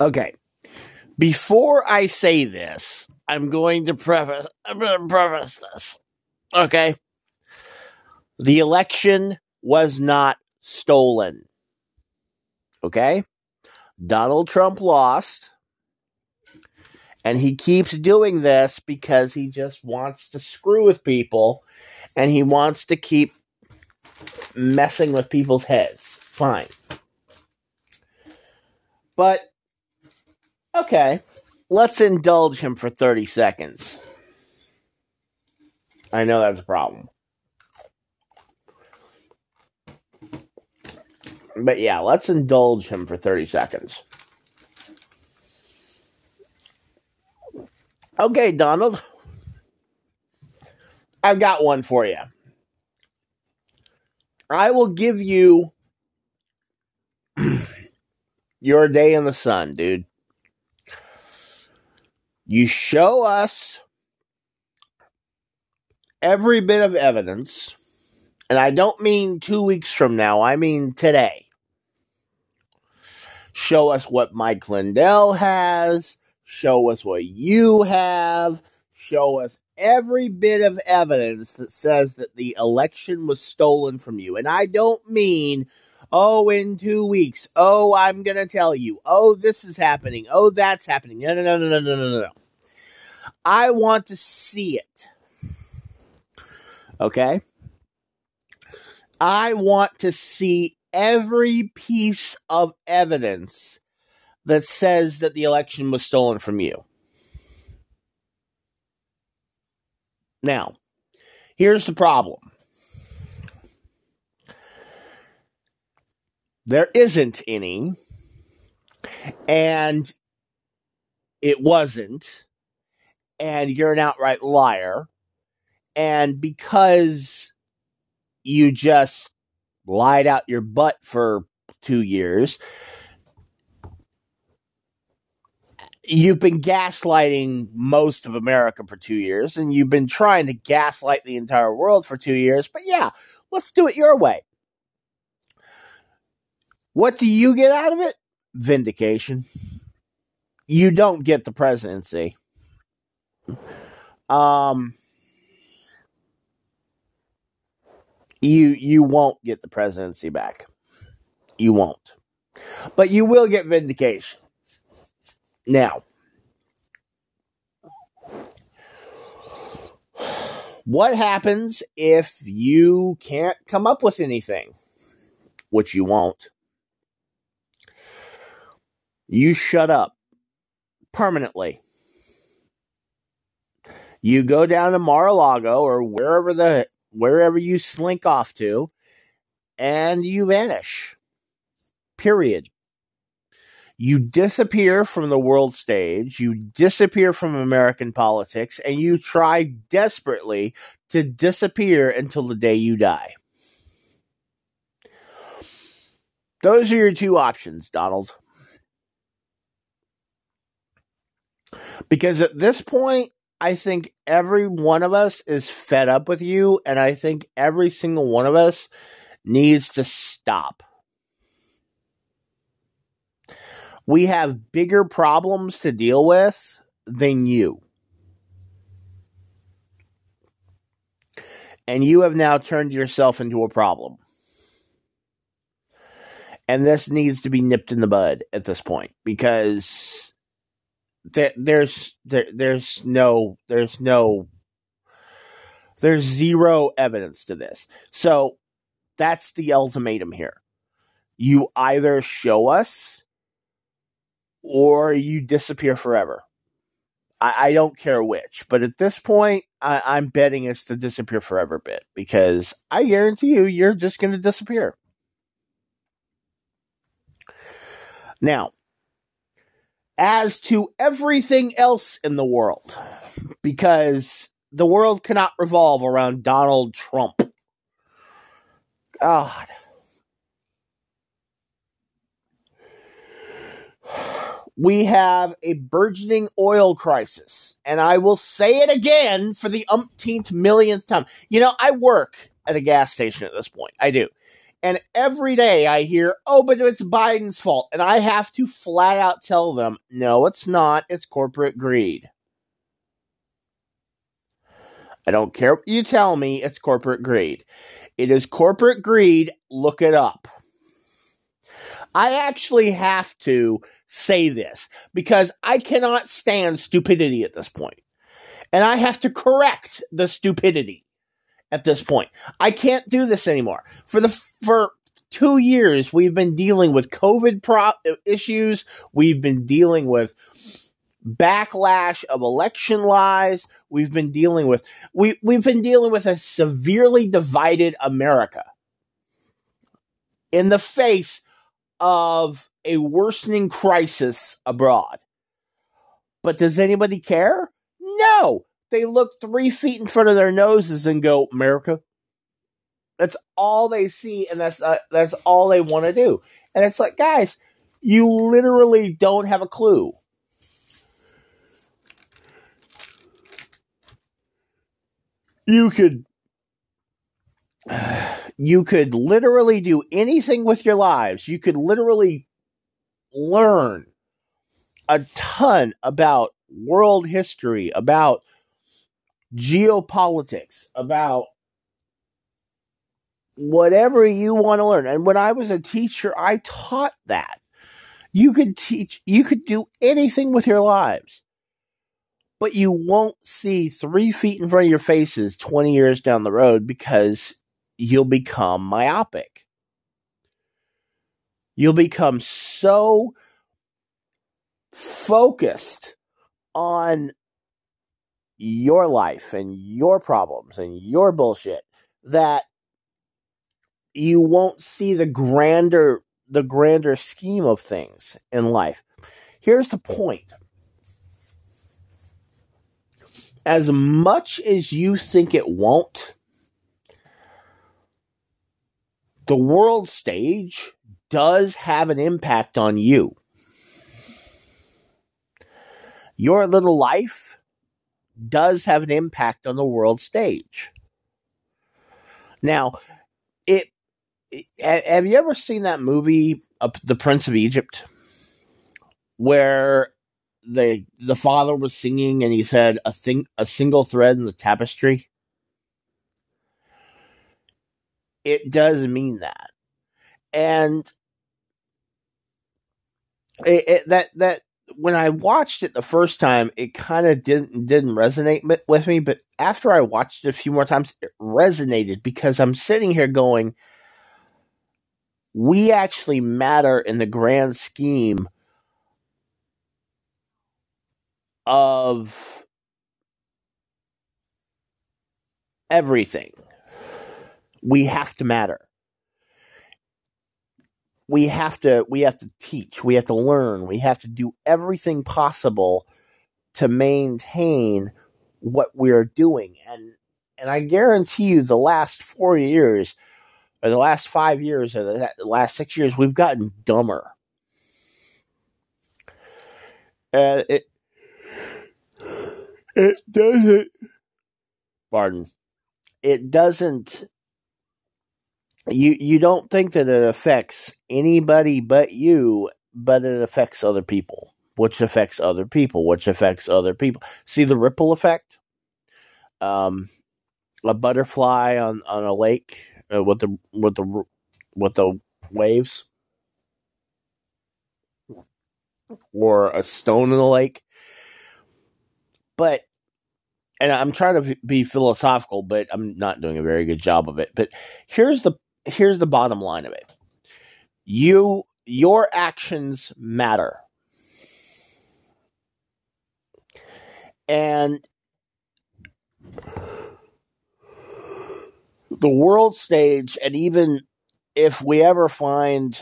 Okay. Before I say this, I'm going to preface I'm going to preface this. Okay? The election was not stolen. Okay? Donald Trump lost. And he keeps doing this because he just wants to screw with people and he wants to keep messing with people's heads. Fine. But, okay, let's indulge him for 30 seconds. I know that's a problem. But yeah, let's indulge him for 30 seconds. Okay, Donald. I've got one for you. I will give you your day in the sun, dude. You show us every bit of evidence, and I don't mean two weeks from now, I mean today. Show us what Mike Lindell has, show us what you have, show us every bit of evidence that says that the election was stolen from you. And I don't mean, oh, in two weeks, oh, I'm going to tell you, oh, this is happening, oh, that's happening. No, no, no, no, no, no, no, no. I want to see it. Okay? I want to see every piece of evidence that says that the election was stolen from you. Now, here's the problem there isn't any, and it wasn't, and you're an outright liar. And because you just lied out your butt for two years, you've been gaslighting most of America for two years, and you've been trying to gaslight the entire world for two years. But yeah, let's do it your way. What do you get out of it? Vindication. You don't get the presidency. Um, you you won't get the presidency back. You won't, but you will get vindication. Now, what happens if you can't come up with anything? Which you won't. You shut up permanently. You go down to Mar-a-Lago or wherever the wherever you slink off to and you vanish. Period you disappear from the world stage, you disappear from American politics, and you try desperately to disappear until the day you die. Those are your two options, Donald. Because at this point, I think every one of us is fed up with you, and I think every single one of us needs to stop. we have bigger problems to deal with than you. And you have now turned yourself into a problem. And this needs to be nipped in the bud at this point because th- there's there, there's no there's no there's zero evidence to this. So that's the ultimatum here. You either show us or you disappear forever. I, I don't care which, but at this point, I, am betting it's the disappear forever bit because I guarantee you, you're just going to disappear. Now, as to everything else in the world, because the world cannot revolve around Donald Trump. God. we have a burgeoning oil crisis. And I will say it again for the umpteenth millionth time. You know, I work at a gas station at this point. I do. And every day I hear, oh, but it's Biden's fault. And I have to flat out tell them, no, it's not. It's corporate greed. I don't care what you tell me, it's corporate greed. It is corporate greed. Look it up. I actually have to say this because I cannot stand stupidity at this point. And I have to correct the stupidity at this point. I can't do this anymore. For the for 2 years we've been dealing with COVID pro- issues, we've been dealing with backlash of election lies, we've been dealing with we we've been dealing with a severely divided America in the face of a worsening crisis abroad. But does anybody care? No. They look three feet in front of their noses and go, America. That's all they see, and that's uh, that's all they want to do. And it's like, guys, you literally don't have a clue. You could you could literally do anything with your lives. You could literally learn a ton about world history, about geopolitics, about whatever you want to learn. And when I was a teacher, I taught that. You could teach, you could do anything with your lives, but you won't see three feet in front of your faces 20 years down the road because you'll become myopic. You'll become so focused on your life and your problems and your bullshit that you won't see the grander the grander scheme of things in life. Here's the point. As much as you think it won't, the world stage does have an impact on you. Your little life does have an impact on the world stage. Now, it, it have you ever seen that movie, uh, The Prince of Egypt, where the the father was singing and he said a thing a single thread in the tapestry? it does mean that. And it, it, that that when I watched it the first time, it kind of didn't didn't resonate with me. But after I watched it a few more times, it resonated because I'm sitting here going, "We actually matter in the grand scheme of everything." we have to matter. We have to we have to teach, we have to learn, we have to do everything possible to maintain what we're doing. And and I guarantee you the last 4 years or the last 5 years or the last 6 years we've gotten dumber. And it it doesn't pardon it doesn't you you don't think that it affects anybody but you, but it affects other people, which affects other people, which affects other people. See the ripple effect? Um, a butterfly on, on a lake uh, with the with the with the waves, or a stone in the lake. But and I'm trying to be philosophical, but I'm not doing a very good job of it. But here's the here's the bottom line of it. You your actions matter. And the world stage, and even if we ever find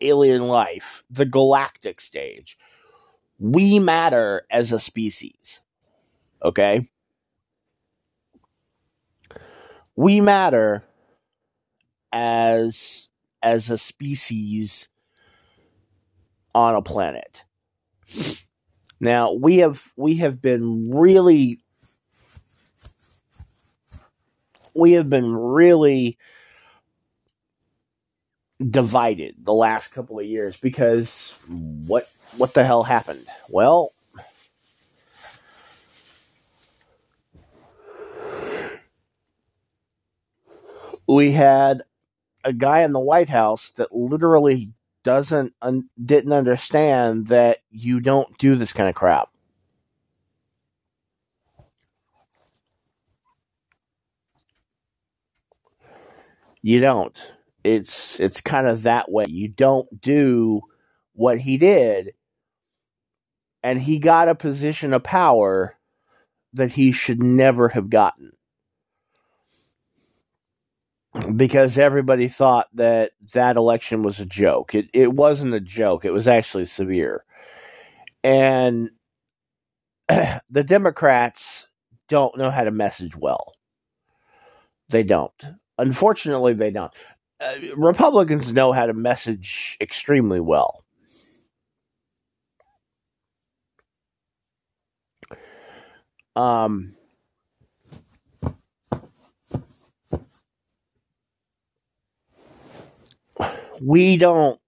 alien life, the galactic stage, we matter as a species. Okay? We matter as as a species on a planet. Now we have we have been really we have been really divided the last couple of years because what what the hell happened? Well, we had a guy in the White House that literally doesn't un- didn't understand that you don't do this kind of crap. You don't. It's it's kind of that way. You don't do what he did and he got a position of power that he should never have gotten. Because everybody thought that that election was a joke. It it wasn't a joke. It was actually severe. And the Democrats don't know how to message well. They don't. Unfortunately, they don't. Uh, Republicans know how to message extremely well. Um, we don't,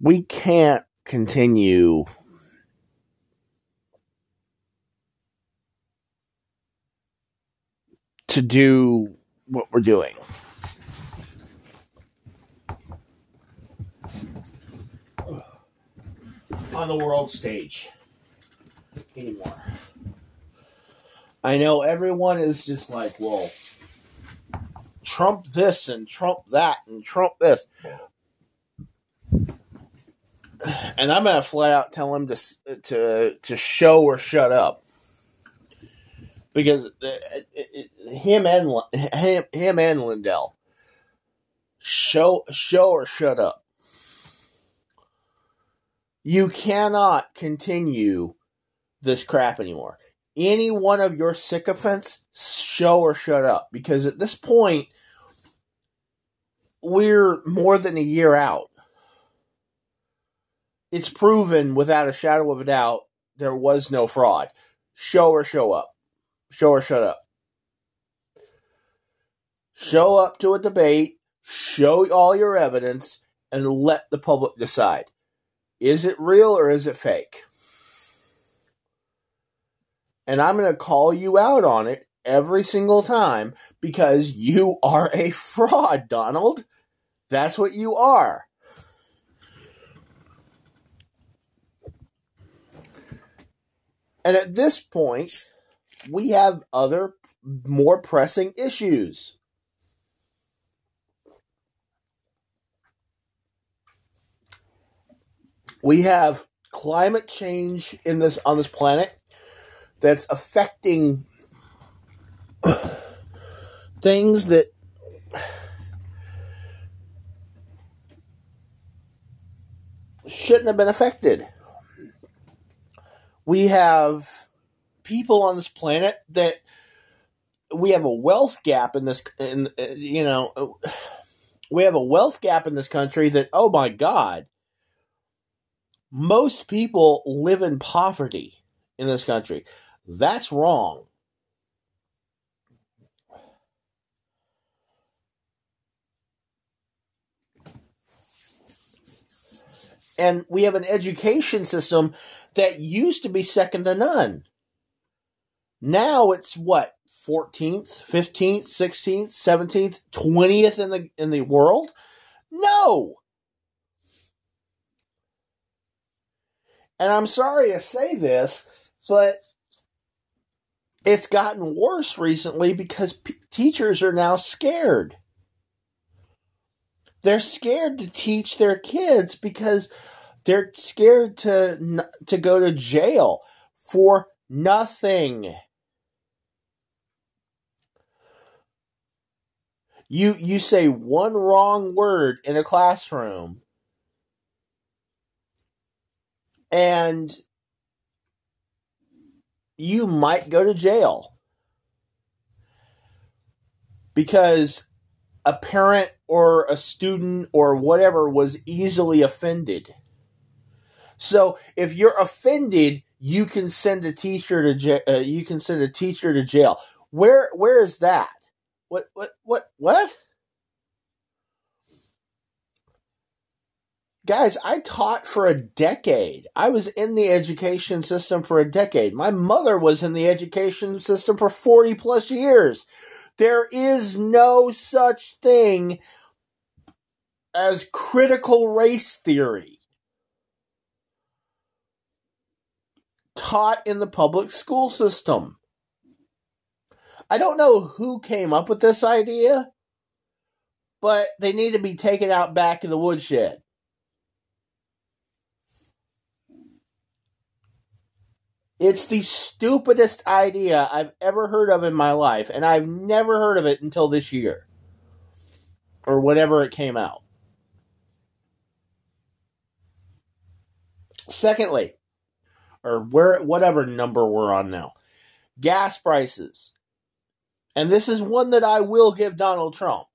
we can't continue to do what we're doing. On the world stage anymore. I know everyone is just like, well, Trump this and Trump that and Trump this. And I'm gonna flat out tell him to to to show or shut up because uh, uh, uh, him and him, him and Lindell show show or shut up. You cannot continue this crap anymore. Any one of your sycophants, show or shut up because at this point we're more than a year out. It's proven without a shadow of a doubt there was no fraud. Show or show up. Show or shut up. Show up to a debate, show all your evidence, and let the public decide. Is it real or is it fake? And I'm going to call you out on it every single time because you are a fraud, Donald. That's what you are. And at this point, we have other more pressing issues. We have climate change in this on this planet that's affecting things that shouldn't have been affected. We have people on this planet that we have a wealth gap in this in you know we have a wealth gap in this country that oh my god most people live in poverty in this country that's wrong and we have an education system that used to be second to none now it's what 14th, 15th, 16th, 17th, 20th in the in the world? No. And I'm sorry to say this, but it's gotten worse recently because p- teachers are now scared. They're scared to teach their kids because they're scared to to go to jail for nothing. You you say one wrong word in a classroom and you might go to jail because a parent or a student or whatever was easily offended. So if you're offended, you can send a teacher to jail. uh, you can send a teacher to jail. Where where is that? What what what what? Guys, I taught for a decade. I was in the education system for a decade. My mother was in the education system for 40 plus years. There is no such thing as critical race theory taught in the public school system. I don't know who came up with this idea, but they need to be taken out back in the woodshed. It's the stupidest idea I've ever heard of in my life, and I've never heard of it until this year. Or whenever it came out. Secondly, or where whatever number we're on now. Gas prices. And this is one that I will give Donald Trump.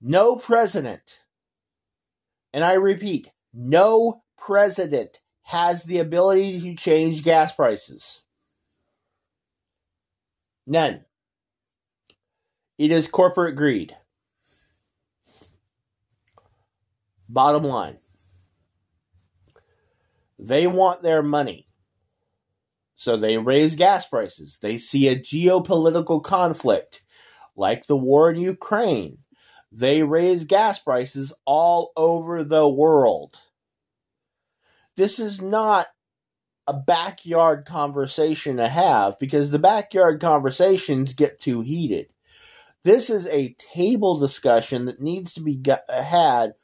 No president, and I repeat, no president has the ability to change gas prices. None. It is corporate greed. Bottom line. They want their money. So they raise gas prices. They see a geopolitical conflict like the war in Ukraine. They raise gas prices all over the world. This is not a backyard conversation to have because the backyard conversations get too heated. This is a table discussion that needs to be had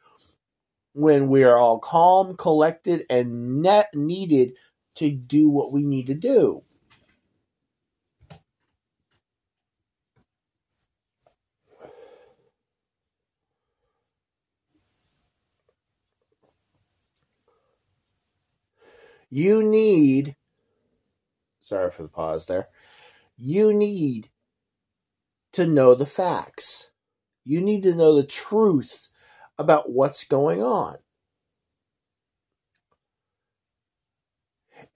when we are all calm, collected, and net needed to do what we need to do. You need, sorry for the pause there, you need to know the facts. You need to know the truth about what's going on.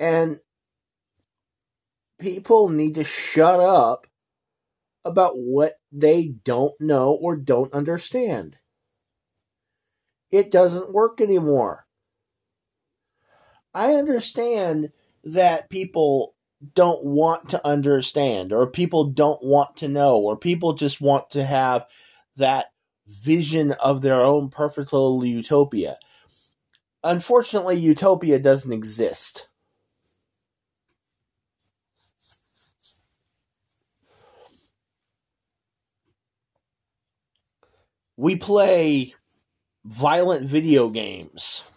And people need to shut up about what they don't know or don't understand. It doesn't work anymore. I understand that people don't want to understand, or people don't want to know, or people just want to have that vision of their own perfect little utopia. Unfortunately, utopia doesn't exist. We play violent video games.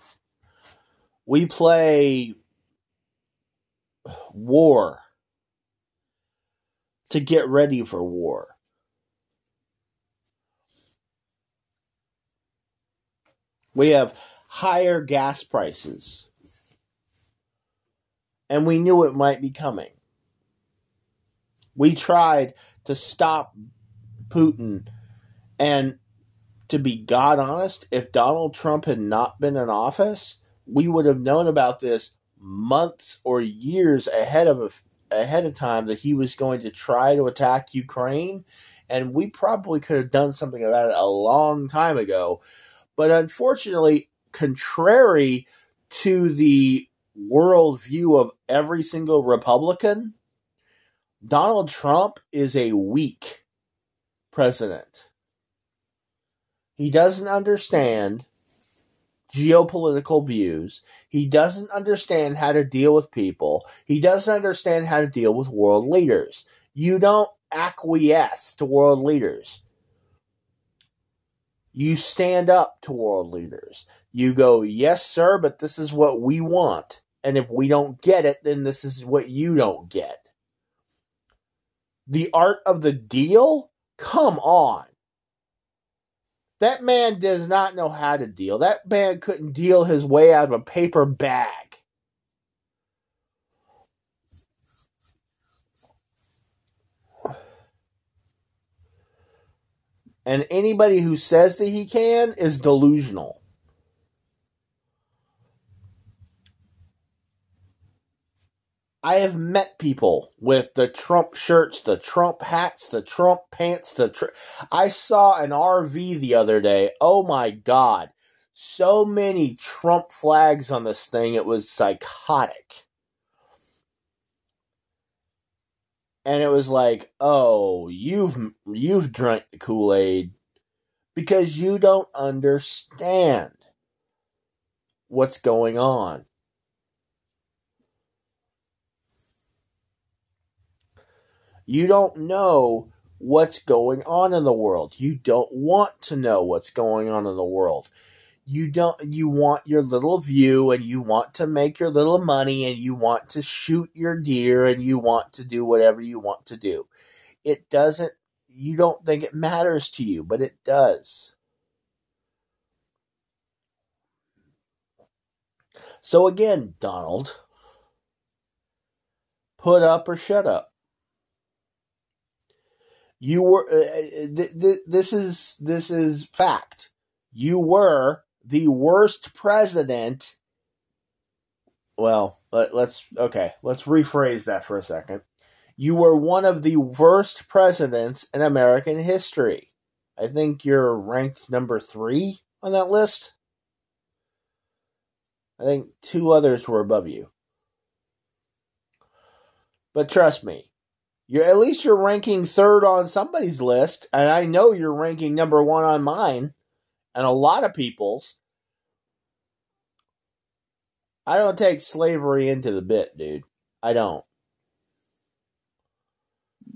We play war to get ready for war. We have higher gas prices. And we knew it might be coming. We tried to stop Putin. And to be God honest, if Donald Trump had not been in office, we would have known about this months or years ahead of ahead of time that he was going to try to attack Ukraine and we probably could have done something about it a long time ago but unfortunately, contrary to the worldview of every single Republican, Donald Trump is a weak president. He doesn't understand geopolitical views. He doesn't understand how to deal with people. He doesn't understand how to deal with world leaders. You don't acquiesce to world leaders. You stand up to world leaders. You go, yes, sir, but this is what we want. And if we don't get it, then this is what you don't get. The art of the deal? Come on. That man does not know how to deal. That man couldn't deal his way out of a paper bag. And anybody who says that he can is delusional. I have met people with the Trump shirts, the Trump hats, the Trump pants, the tr- I saw an RV the other day. Oh my god. so many Trump flags on this thing, it was psychotic. And it was like, oh, you've you've drank the Kool-Aid because you don't understand what's going on. You don't know what's going on in the world. You don't want to know what's going on in the world. You don't you want your little view and you want to make your little money and you want to shoot your deer and you want to do whatever you want to do. It doesn't you don't think it matters to you, but it does. So again, Donald, put up or shut up. You were uh, uh, th- th- this is this is fact. You were the worst president. Well, let, let's okay, let's rephrase that for a second. You were one of the worst presidents in American history. I think you're ranked number 3 on that list. I think two others were above you. But trust me, you're at least you're ranking third on somebody's list, and I know you're ranking number one on mine, and a lot of people's. I don't take slavery into the bit, dude. I don't.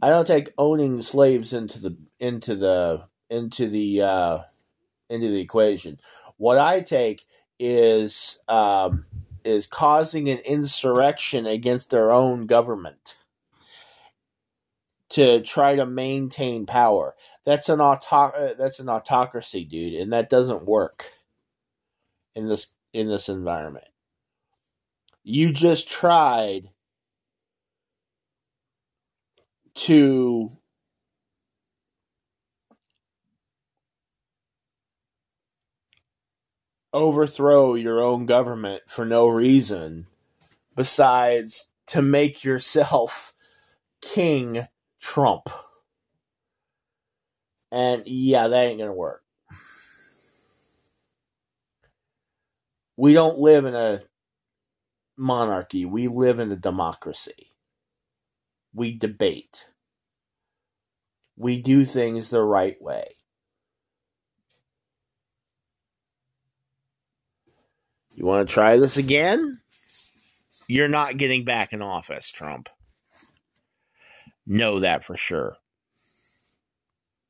I don't take owning slaves into the into the into the uh, into the equation. What I take is um, is causing an insurrection against their own government to try to maintain power. That's an auto- uh, that's an autocracy, dude, and that doesn't work in this in this environment. You just tried to overthrow your own government for no reason besides to make yourself king Trump. And yeah, that ain't gonna work. We don't live in a monarchy, we live in a democracy. We debate. We do things the right way. You want to try this again? You're not getting back in office, Trump. Know that for sure.